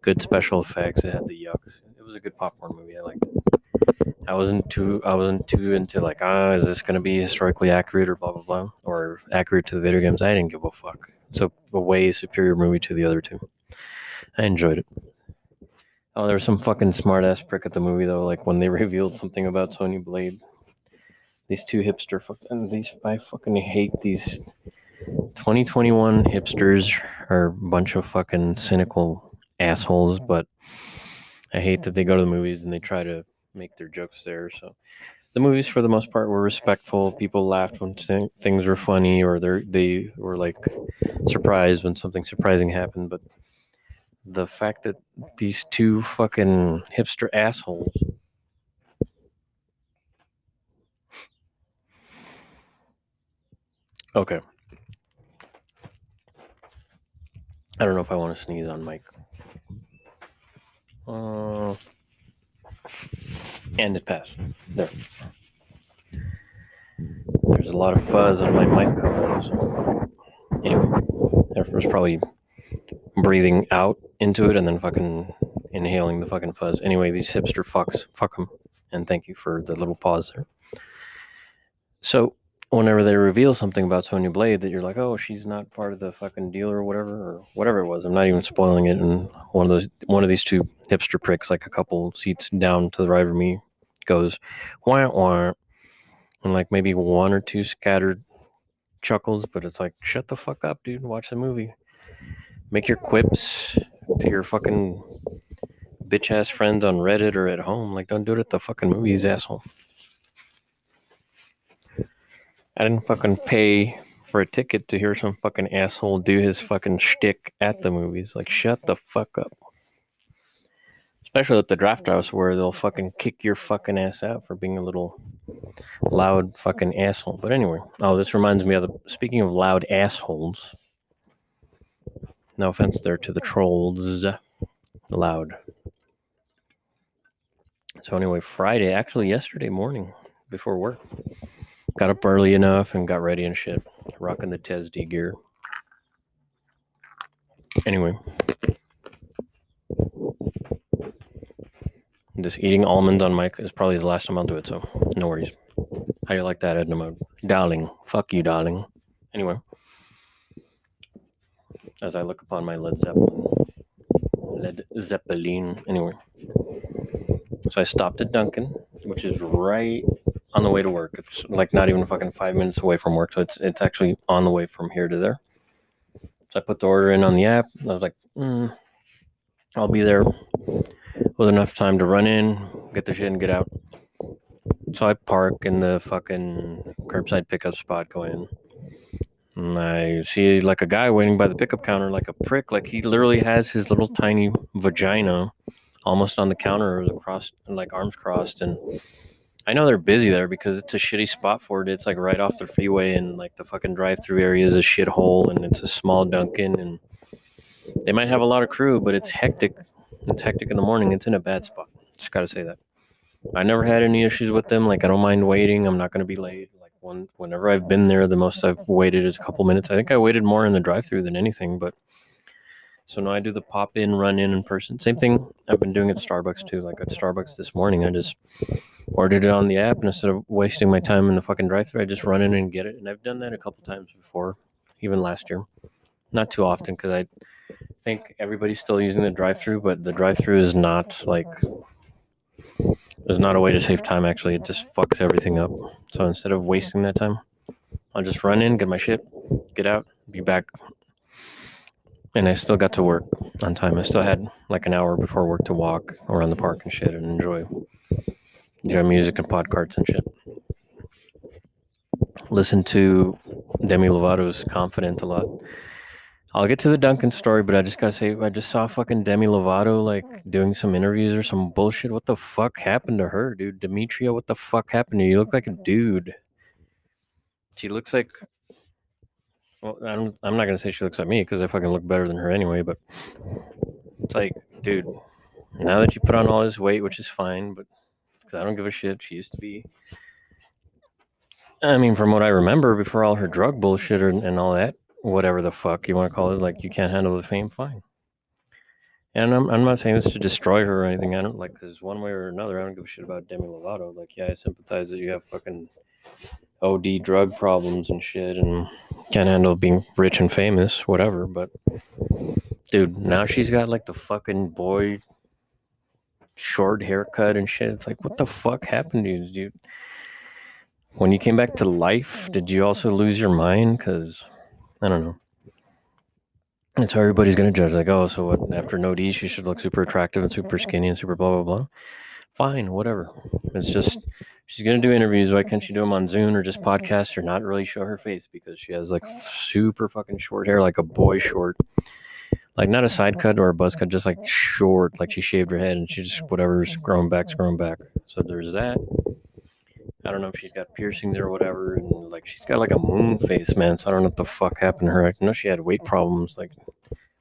good special effects. It had the yucks. It was a good popcorn movie. I liked it. I wasn't too I wasn't too into like ah is this gonna be historically accurate or blah blah blah or accurate to the video games. I didn't give a fuck. It's a, a way superior movie to the other two. I enjoyed it. Oh, there was some fucking smart ass prick at the movie though. Like when they <laughs> revealed something about Sonya Blade. These two hipster fuck and these I fucking hate these 2021 hipsters are a bunch of fucking cynical assholes, but I hate that they go to the movies and they try to make their jokes there. So the movies, for the most part, were respectful. People laughed when th- things were funny, or they they were like surprised when something surprising happened. But the fact that these two fucking hipster assholes. Okay. I don't know if I want to sneeze on mic. Uh, and it passed. There. There's a lot of fuzz on my mic cover. So. Anyway, there was probably breathing out into it and then fucking inhaling the fucking fuzz. Anyway, these hipster fucks, fuck them. And thank you for the little pause there. So, whenever they reveal something about Sonya Blade that you're like, oh, she's not part of the fucking deal or whatever, or whatever it was. I'm not even spoiling it. And one of those, one of these two hipster pricks, like a couple seats down to the right of me, goes, wah wah, and like maybe one or two scattered chuckles, but it's like, shut the fuck up, dude. Watch the movie. Make your quips to your fucking bitch ass friends on Reddit or at home. Like, don't do it at the fucking movies, asshole. I didn't fucking pay for a ticket to hear some fucking asshole do his fucking shtick at the movies. Like, shut the fuck up. Especially at the Drafthouse where they'll fucking kick your fucking ass out for being a little loud fucking asshole. But anyway, oh, this reminds me of the. Speaking of loud assholes, no offense there to the trolls. Loud. So anyway, Friday, actually yesterday morning before work, got up early enough and got ready and shit, rocking the TESD gear. Anyway, this eating almonds on mic is probably the last time I'll do it, so no worries. How you like that, Edna mode? Darling, fuck you, darling. Anyway, as I look upon my Led Zeppelin, Led Zeppelin. Anyway, so I stopped at Dunkin', which is right on the way to work. It's like not even fucking five minutes away from work, so it's it's actually on the way from here to there. So I put the order in on the app. I was like, mm, I'll be there with enough time to run in, get the shit, and get out. So I park in the fucking curbside pickup spot, go in. And I see like a guy waiting by the pickup counter, like a prick. Like he literally has his little tiny vagina almost on the counter, across, like arms crossed. And I know they're busy there because it's a shitty spot for it. It's like right off the freeway, and like the fucking drive-through area is a shithole, and it's a small Dunkin', and they might have a lot of crew, but it's hectic. It's hectic in the morning. It's in a bad spot. Just gotta say that. I never had any issues with them. Like I don't mind waiting. I'm not gonna be late. Like one whenever I've been there, the most I've waited is a couple minutes. I think I waited more in the drive-through than anything, but. So now I do the pop in, run in in person. Same thing I've been doing at Starbucks too. Like at Starbucks this morning, I just ordered it on the app, and instead of wasting my time in the fucking drive-through, I just run in and get it. And I've done that a couple times before, even last year. Not too often because I think everybody's still using the drive-through, but the drive-through is not like there's not a way to save time. Actually, it just fucks everything up. So instead of wasting that time, I'll just run in, get my shit, get out, be back. And I still got to work on time. I still had like an hour before work to walk around the park and shit and enjoy enjoy music and podcasts and shit. Listen to Demi Lovato's Confident a lot. I'll get to the Dunkin' story, but I just gotta say, I just saw fucking Demi Lovato like doing some interviews or some bullshit. What the fuck happened to her, dude? Demetria, what the fuck happened to you? You look like a dude. She looks like. Well, I'm, I'm not gonna say she looks like me because I fucking look better than her anyway. But it's like, dude, now that you put on all this weight, which is fine, but because I don't give a shit. She used to be. I mean, from what I remember, before all her drug bullshit and, and all that, whatever the fuck you want to call it, like you can't handle the fame, fine. And I'm, I'm not saying this to destroy her or anything. I don't like because one way or another, I don't give a shit about Demi Lovato. Like, yeah, I sympathize that you have fucking OD drug problems and shit, and can't handle being rich and famous, whatever. But dude, now she's got like the fucking boy short haircut and shit. It's like, what the fuck happened to you, dude? When you came back to life, did you also lose your mind? Because I don't know. That's how everybody's gonna judge. Like, oh, so what? After no D, she should look super attractive and super skinny and super blah blah blah. Fine, whatever. It's just she's gonna do interviews. Why can't she do them on Zoom or just podcast or not really show her face because she has like super fucking short hair, like a boy short like not a side cut or a buzz cut, just like short, like she shaved her head and she just whatever's growing back's growing back. So there's that. I don't know if she's got piercings or whatever, and like she's got like a moon face, man. So I don't know what the fuck happened to her. I know she had weight problems, like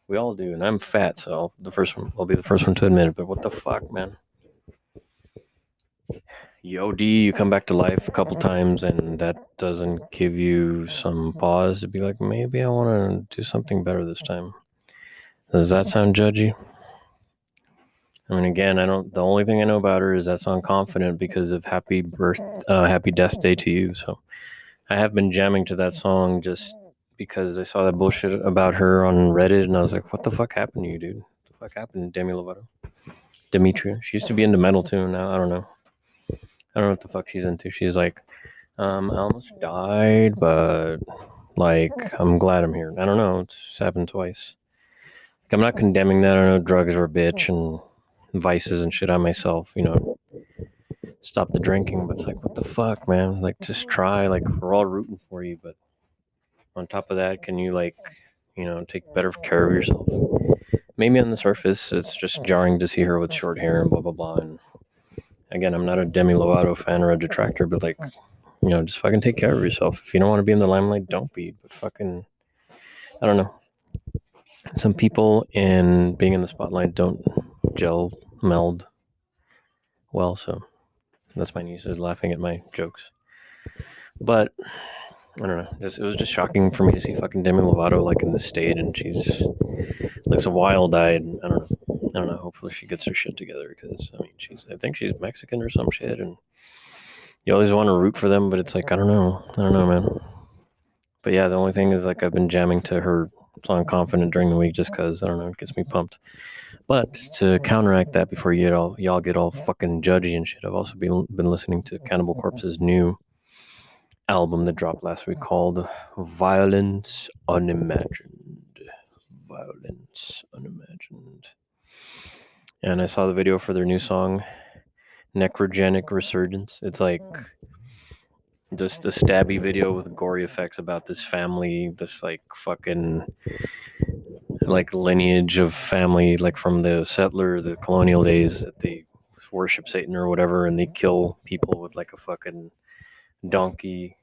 we all do, and I'm fat, so I'll, the first one, I'll be the first one to admit it. But what the fuck, man? You OD, you come back to life a couple times, and that doesn't give you some pause to be like, maybe I want to do something better this time. Does that sound judgy? I mean, again, I don't. The only thing I know about her is that song "Confident" because of "Happy Birth, uh, Happy Death Day to You." So, I have been jamming to that song just because I saw that bullshit about her on Reddit, and I was like, "What the fuck happened to you, dude? What the fuck happened to Demi Lovato, Demetria? She used to be into metal too. Now I don't know. I don't know what the fuck she's into. She's like, um, I almost died, but like, I'm glad I'm here. I don't know. It's happened twice. I'm not condemning that. I know drugs are a bitch and vices and shit. on myself, you know, stop the drinking, but it's like, what the fuck, man? Like, just try. Like, we're all rooting for you, but on top of that, can you like, you know, take better care of yourself? Maybe on the surface, it's just jarring to see her with short hair and blah blah blah. And again, I'm not a Demi Lovato fan or a detractor, but like, you know, just fucking take care of yourself. If you don't want to be in the limelight, don't be. But fucking, I don't know. Some people in being in the spotlight don't gel, meld well. So that's my niece is laughing at my jokes. But I don't know. Just, it was just shocking for me to see fucking Demi Lovato like in the state, and she's looks a wild eyed. I don't know. I don't know. Hopefully she gets her shit together because I mean she's. I think she's Mexican or some shit, and you always want to root for them, but it's like I don't know. I don't know, man. But yeah, the only thing is like I've been jamming to her song "Confident" during the week just because I don't know. It gets me pumped. But to counteract that, before you get all y'all get all fucking judgy and shit, I've also been been listening to Cannibal Corpse's new album that dropped last week called Violence Unimagined. Violence Unimagined. And I saw the video for their new song, Necrogenic Resurgence. It's like just a stabby video with gory effects about this family, this like fucking like lineage of family, like from the settler, the colonial days that they worship Satan or whatever, and they kill people with like a fucking donkey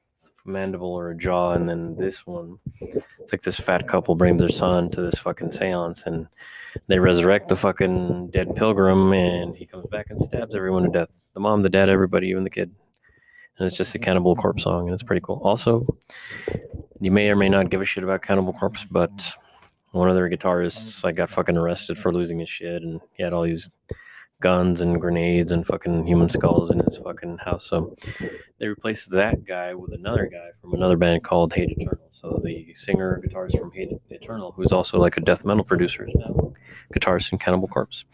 mandible or a jaw, and then this one, it's like this fat couple brings their son to this fucking seance, and they resurrect the fucking dead pilgrim, and he comes back and stabs everyone to death. The mom, the dad, everybody, even the kid. And it's just a Cannibal Corpse song, and it's pretty cool. Also, you may or may not give a shit about Cannibal Corpse, but one of their guitarists like got fucking arrested for losing his shit, and he had all these guns and grenades and fucking human skulls in his fucking house. So they replaced that guy with another guy from another band called Hate Eternal. So the singer guitarist from Hate Eternal, who's also like a death metal producer, is now guitarist in Cannibal Corpse.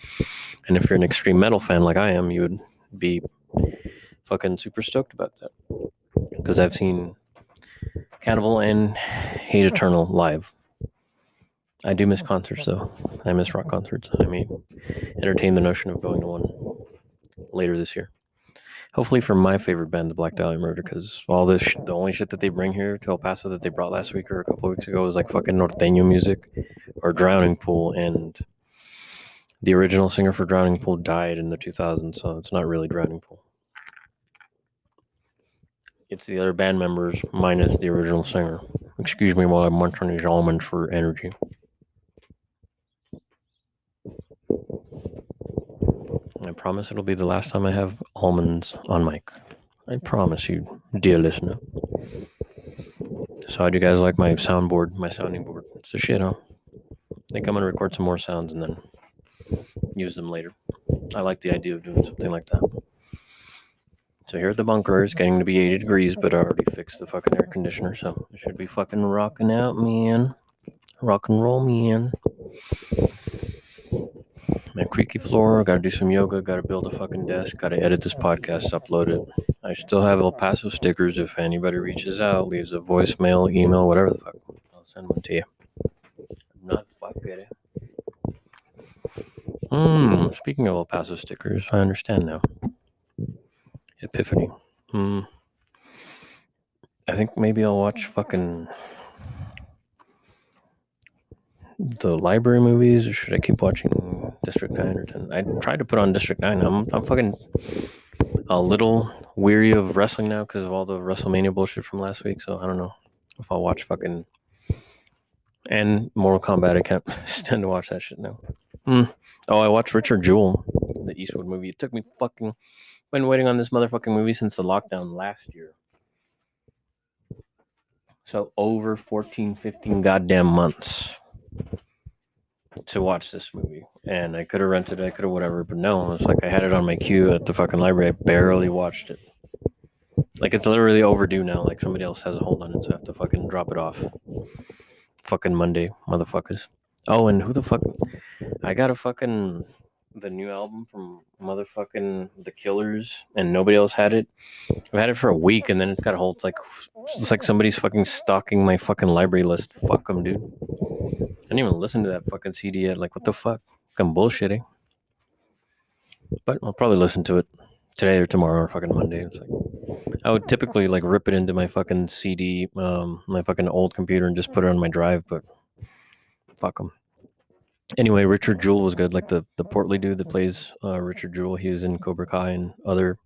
And if you're an extreme metal fan like I am, you would be fucking super stoked about that. Because I've seen Cannibal and Hate Eternal live. I do miss concerts though. I miss rock concerts. I may entertain the notion of going to one later this year. Hopefully for my favorite band, the Black Dahlia Murder, because all this, sh- the only shit that they bring here to El Paso that they brought last week or a couple weeks ago was like fucking norteño music or Drowning Pool, and the original singer for Drowning Pool died in the 2000s, so it's not really Drowning Pool. It's the other band members minus the original singer. Excuse me while I munch on these almonds for energy. I promise it'll be the last time I have almonds on mic. I promise you, dear listener. So, how do you guys like my soundboard, my sounding board? It's the shit, huh? I think I'm gonna record some more sounds and then use them later. I like the idea of doing something like that. So here at the bunker, it's getting to be 80 degrees, but I already fixed the fucking air conditioner, so it should be fucking rocking out, man. Rock and roll, man. My creaky floor. I Got to do some yoga. Got to build a fucking desk. Got to edit this podcast, upload it. I still have El Paso stickers. If anybody reaches out, leaves a voicemail, email, whatever the fuck, I'll send one to you. Not fuck it. Hmm. Speaking of El Paso stickers, I understand now. Epiphany. Hmm. I think maybe I'll watch fucking the library movies, or should I keep watching District Nine or Ten? I tried to put on District Nine. I'm I'm fucking a little weary of wrestling now because of all the WrestleMania bullshit from last week. So I don't know if I'll watch fucking and Mortal Kombat. I can't <laughs> stand to watch that shit now. Hmm. Oh, I watched Richard Jewell, the Eastwood movie. It took me fucking been waiting on this motherfucking movie since the lockdown last year. So over 14, 15 goddamn months to watch this movie. And I could have rented it, I could have whatever, but no, it's like I had it on my queue at the fucking library. I barely watched it. Like it's literally overdue now. Like somebody else has a hold on it, so I have to fucking drop it off. Fucking Monday, motherfuckers. Oh, and who the fuck? I got a fucking the new album from motherfucking The Killers, and nobody else had it. I've had it for a week, and then it's got a hold like it's like somebody's fucking stalking my fucking library list. Fuck them, dude. I didn't even listen to that fucking CD yet. Like, what the fuck? I'm bullshitting. But I'll probably listen to it today or tomorrow or fucking Monday. It's like I would typically like rip it into my fucking CD, um, my fucking old computer, and just put it on my drive. But fuck them. Anyway, Richard Jewell was good. Like the the portly dude that plays uh, Richard Jewell. He was in Cobra Kai and other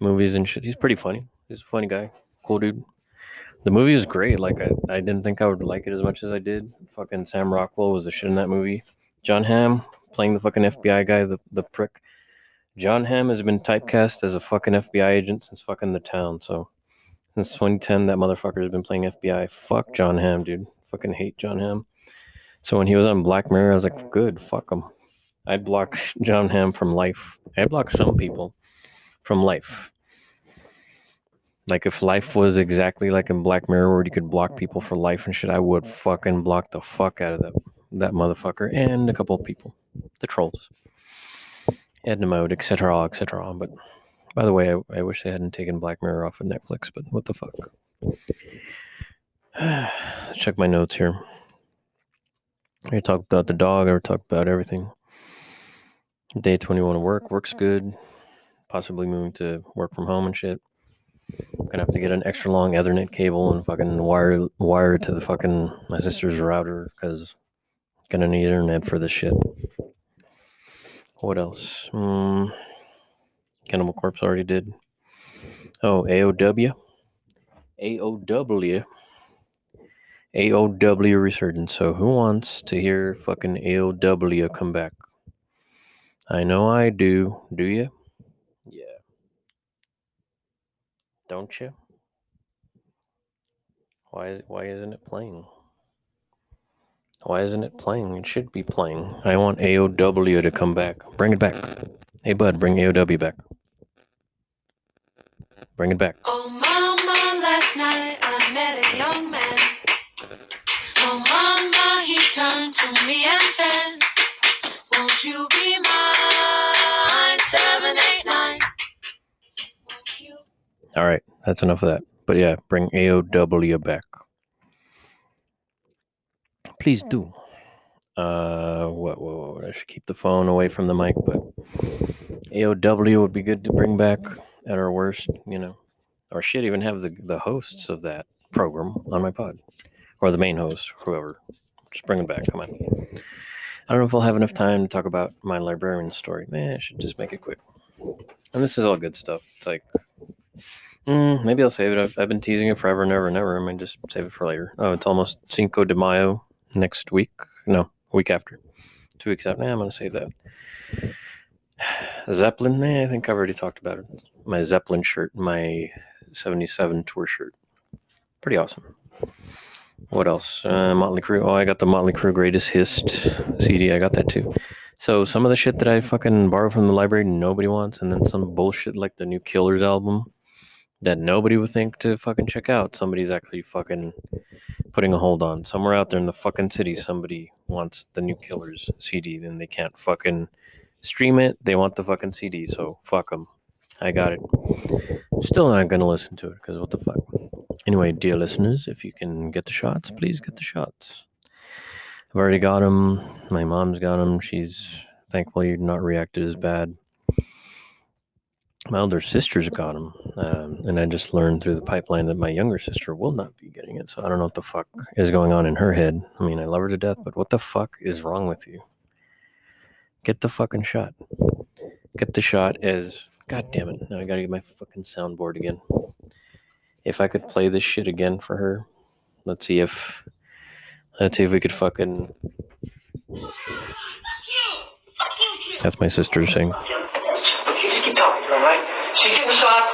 movies and shit. He's pretty funny. He's a funny guy. Cool dude. The movie was great. Like I, I didn't think I would like it as much as I did. Fucking Sam Rockwell was the shit in that movie. Jon Hamm playing the fucking FBI guy, the, the prick. Jon Hamm has been typecast as a fucking FBI agent since fucking the town. So since 2010, that motherfucker has been playing FBI. Fuck Jon Hamm, dude. Fucking hate Jon Hamm. So when he was on Black Mirror, I was like, good, fuck him. I'd block <laughs> Jon Hamm from life. I'd block some people from life. Like if life was exactly like in Black Mirror, where you could block people for life and shit, I would fucking block the fuck out of that that motherfucker and a couple of people, the trolls, Edna Mode, etc., etc. But by the way, I, I wish they hadn't taken Black Mirror off of Netflix. But what the fuck? <sighs> Check my notes here. I talked about the dog. I talked about everything. Day 21 of work. Works good. Possibly moving to work from home and shit. Gonna have to get an extra long Ethernet cable and fucking wire wire to the fucking my sister's router because gonna need internet for this shit. What else? Mm, Cannibal Corpse already did. Oh, AOW. AOW. AOW resurgence. So who wants to hear fucking AOW come back? I know I do. Do you? Yeah. Don't you? Why is why isn't it playing? Why isn't it playing? It should be playing. I want AOW to come back. Bring it back. Hey bud, bring AOW back. Bring it back. Oh mama, last night I met a young man. That's enough of that. But yeah, bring AOW back. Please do. Uh, what, what, what? I should keep the phone away from the mic, but AOW would be good to bring back at our worst, you know. Or shit, even have the, the hosts of that program on my pod. Or the main host, whoever. Just bring it back. Come on. I don't know if I'll have enough time to talk about my librarian story. Man, I should just make it quick. And this is all good stuff. It's like, mm, maybe I'll save it. I've, I've been teasing it forever and ever and ever. I might just save it for later. Oh, it's almost Cinco de Mayo next week. No, week after. Two weeks out. Nah, I'm going to save that. <sighs> Zeppelin, man, I think I've already talked about it. My Zeppelin shirt, my 77 tour shirt. Pretty awesome. What else? Uh, Motley Crue. Oh, I got the Motley Crue Greatest Hits CD. I got that too. So some of the shit that I fucking borrow from the library, nobody wants, and then some bullshit like the new Killers album that nobody would think to fucking check out. Somebody's actually fucking putting a hold on. Somewhere out there in the fucking city, somebody wants the new Killers CD, then they can't fucking stream it. They want the fucking CD, so fuck them. I got it. Still not gonna listen to it because what the fuck. Anyway, dear listeners, if you can get the shots, please get the shots. I've already got them. My mom's got them. She's thankfully not reacted as bad. My older sister's got them, um, and I just learned through the pipeline that my younger sister will not be getting it. So I don't know what the fuck is going on in her head. I mean, I love her to death, but what the fuck is wrong with you? Get the fucking shot. Get the shot as. God damn it! Now I gotta get my fucking soundboard again. If I could play this shit again for her, let's see if. Let's see if we could fucking. That's my sister saying.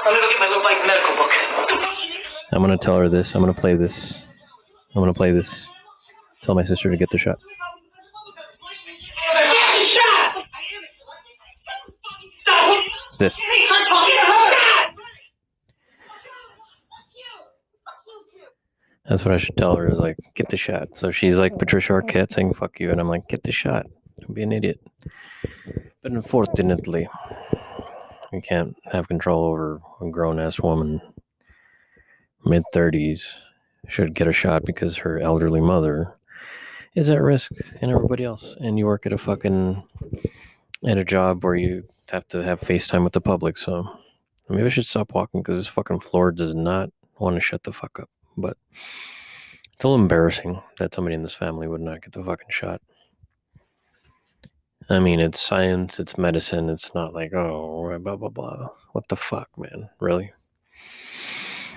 Let me look at my little bike medical book. I'm gonna tell her this. I'm gonna play this. I'm gonna play this. Tell my sister to get the shot. This. That's what I should tell her is like, get the shot. So she's like Patricia Arquette saying, fuck you. And I'm like, get the shot. Don't be an idiot. But unfortunately, we can't have control over a grown ass woman, mid 30s, should get a shot because her elderly mother is at risk and everybody else. And you work at a fucking, at a job where you have to have FaceTime with the public. So maybe I should stop walking because this fucking floor does not want to shut the fuck up. But it's a little embarrassing that somebody in this family would not get the fucking shot. I mean, it's science, it's medicine. It's not like, oh, eh, blah, blah, blah. What the fuck, man? Really? <sighs>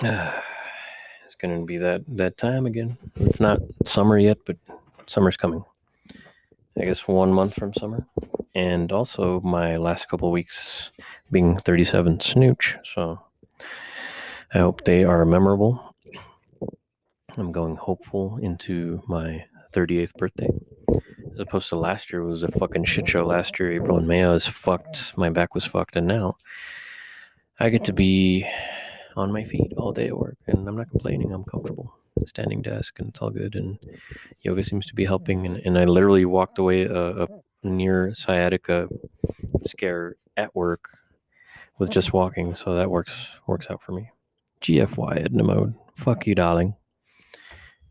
it's going to be that, that time again. It's not summer yet, but summer's coming. I guess one month from summer. And also my last couple weeks being 37 snooch. So I hope they are memorable. I'm going hopeful into my 38th birthday. As opposed to last year, it was a fucking shit show. Last year, April and May, I was fucked. My back was fucked. And now I get to be on my feet all day at work. And I'm not complaining. I'm comfortable. Standing desk, and it's all good. And yoga seems to be helping. And, and I literally walked away uh, a, a near sciatica scare at work with just walking. So that works works out for me. GFY Edna mode. Fuck you, darling.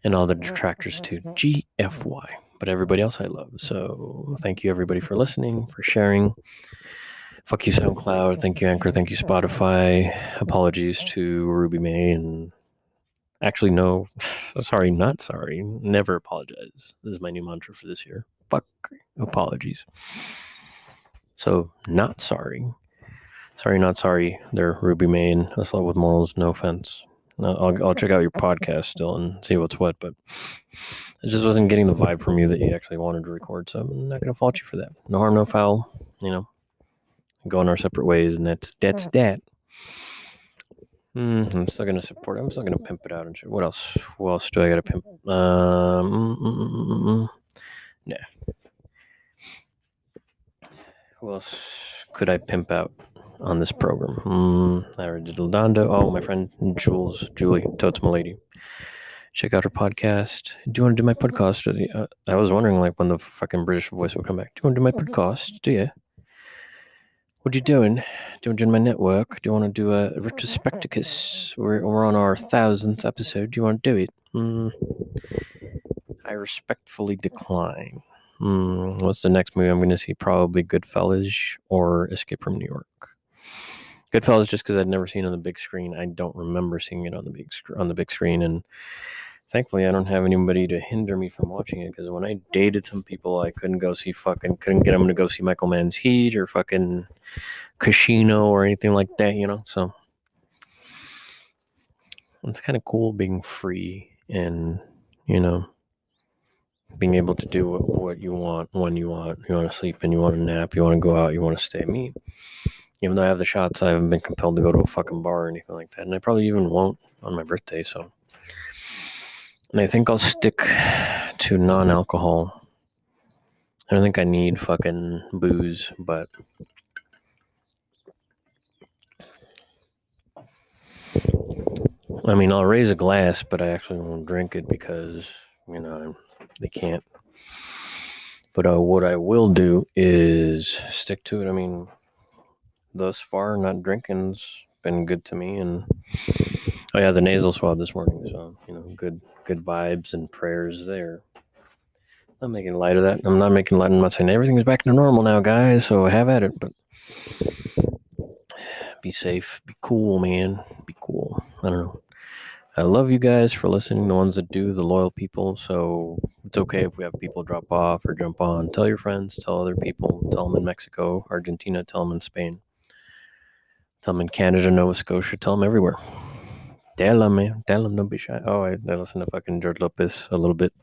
And all the detractors too. GFY. But everybody else I love. So thank you everybody for listening, for sharing. Fuck you, SoundCloud. Thank you, Anchor. Thank you, Spotify. Apologies to Ruby May and actually no <laughs> sorry, not sorry. Never apologize. This is my new mantra for this year. Fuck apologies. So not sorry. Sorry, not sorry. They're Ruby Main. Us love with morals. No offense. No, I'll, I'll check out your podcast still and see what's what, but I just wasn't getting the vibe from you that you actually wanted to record. So I'm not going to fault you for that. No harm, no foul. You know, going our separate ways, and that's that's that. Mm, I'm still gonna support. I'm still gonna pimp it out and shit. What else? What else do I gotta pimp? Um, mm, mm, mm, mm, yeah. Who else could I pimp out on this program? Mm, I already did Ladondo. Oh, my friend Jules, Julie, Totes my lady. Check out her podcast. Do you want to do my podcast? Uh, I was wondering, like, when the fucking British voice would come back. Do you want to do my podcast? Do you? What are you doing? Do you want to join my network? Do you want to do a retrospecticus? We're, we're on our thousandth episode. Do you want to do it? Mm, I respectfully decline. Mm, what's the next movie I'm going to see? Probably Goodfellas or Escape from New York. Goodfellas, just because I'd never seen it on the big screen. I don't remember seeing it on the big sc- on the big screen, and thankfully, I don't have anybody to hinder me from watching it. Because when I dated some people, I couldn't go see fucking couldn't get them to go see Michael Mann's Heat or fucking Casino or anything like that. You know, so it's kind of cool being free and you know being able to do what, what you want when you want. You want to sleep and you want to nap. You want to go out. You want to stay. Me, even though I have the shots, I haven't been compelled to go to a fucking bar or anything like that, and I probably even won't on my birthday. So, and I think I'll stick to non-alcohol. I don't think I need fucking booze, but I mean, I'll raise a glass, but I actually won't drink it because you know they can't. But uh, what I will do is stick to it. I mean, thus far, not drinking's been good to me, and oh yeah, the nasal swab this morning. So um, you know, good good vibes and prayers there. I'm making light of that. I'm not making light. I'm not saying everything is back to normal now, guys. So have at it, but be safe, be cool, man. Be cool. I don't know. I love you guys for listening, the ones that do, the loyal people. So it's okay if we have people drop off or jump on. Tell your friends, tell other people, tell them in Mexico, Argentina, tell them in Spain, tell them in Canada, Nova Scotia, tell them everywhere. Tell them, man. Tell them, don't be shy. Oh, I, I listen to fucking George Lopez a little bit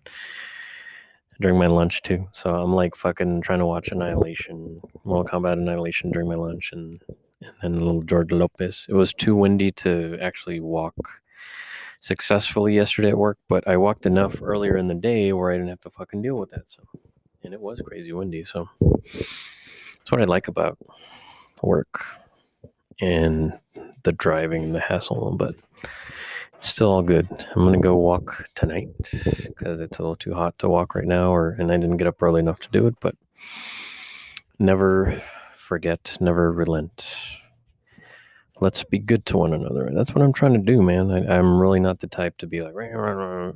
during my lunch too. So I'm like fucking trying to watch Annihilation, Mortal Kombat Annihilation during my lunch and, and then a little George Lopez. It was too windy to actually walk successfully yesterday at work, but I walked enough earlier in the day where I didn't have to fucking deal with that. So, and it was crazy windy. So that's what I like about work and the driving and the hassle. But it's Still all good. I'm gonna go walk tonight because it's a little too hot to walk right now, or and I didn't get up early enough to do it. But never forget, never relent. Let's be good to one another. That's what I'm trying to do, man. I, I'm really not the type to be like, "Rah, rah, rah."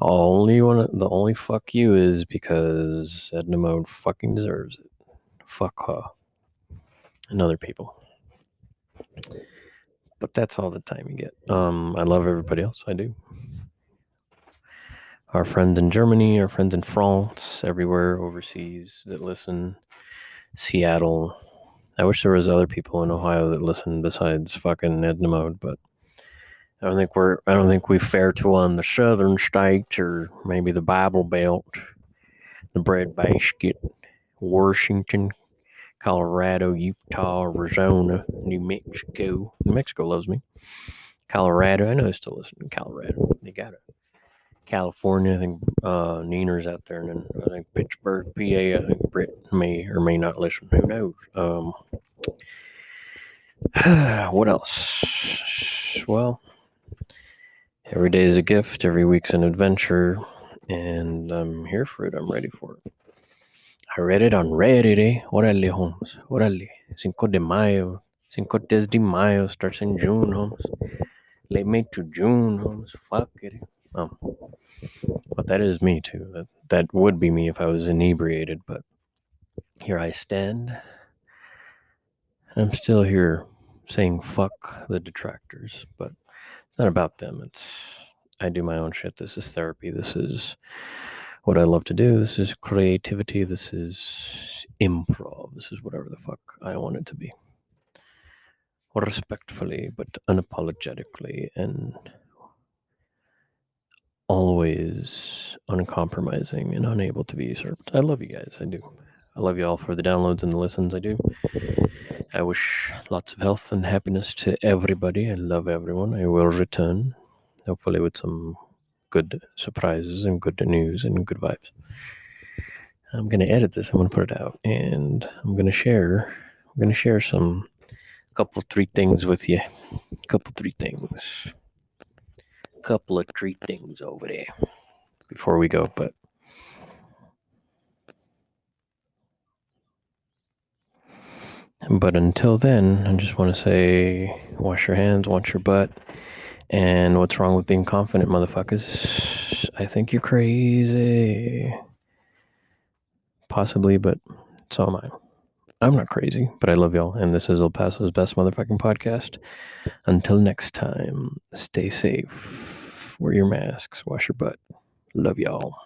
only one, the only fuck you is because Edna Mode fucking deserves it. Fuck her and other people. But that's all the time you get. Um, I love everybody else. I do. Our friends in Germany, our friends in France, everywhere overseas that listen. Seattle. I wish there was other people in Ohio that listen besides fucking Edna Mode, but I don't think we're I don't think we fare to on the southern states or maybe the Bible Belt, the bread basket, Washington, Colorado, Utah, Arizona, New Mexico. New Mexico loves me. Colorado, I know they still listen to Colorado. They got it. California, I think uh, Neener's out there, and then I think Pittsburgh, PA. I think Britt may or may not listen. Who knows? Um, <sighs> what else? Well, every day is a gift. Every week's an adventure, and I'm here for it. I'm ready for it. I read it on Reddit, eh? Órale, Holmes. Órale. Cinco de Mayo. Cinco Des de Mayo starts in June, Holmes. Late May to June, Holmes. Fuck it. Um, but that is me too. That that would be me if I was inebriated. But here I stand. I'm still here saying fuck the detractors, but it's not about them. It's I do my own shit. This is therapy. This is what I love to do. This is creativity. This is improv. This is whatever the fuck I want it to be. Respectfully, but unapologetically, and always uncompromising and unable to be usurped. I love you guys. I do. I love you all for the downloads and the listens. I do. I wish lots of health and happiness to everybody. I love everyone. I will return, hopefully, with some good surprises and good news and good vibes. I'm gonna edit this. I'm gonna put it out, and I'm gonna share. I'm gonna share some, couple three things with you. Couple three things. Couple of three things over there before we go, but. But until then, I just want to say wash your hands, wash your butt. And what's wrong with being confident, motherfuckers? I think you're crazy. Possibly, but so am I. I'm not crazy, but I love y'all. And this is El Paso's best motherfucking podcast. Until next time, stay safe. Wear your masks. Wash your butt. Love y'all.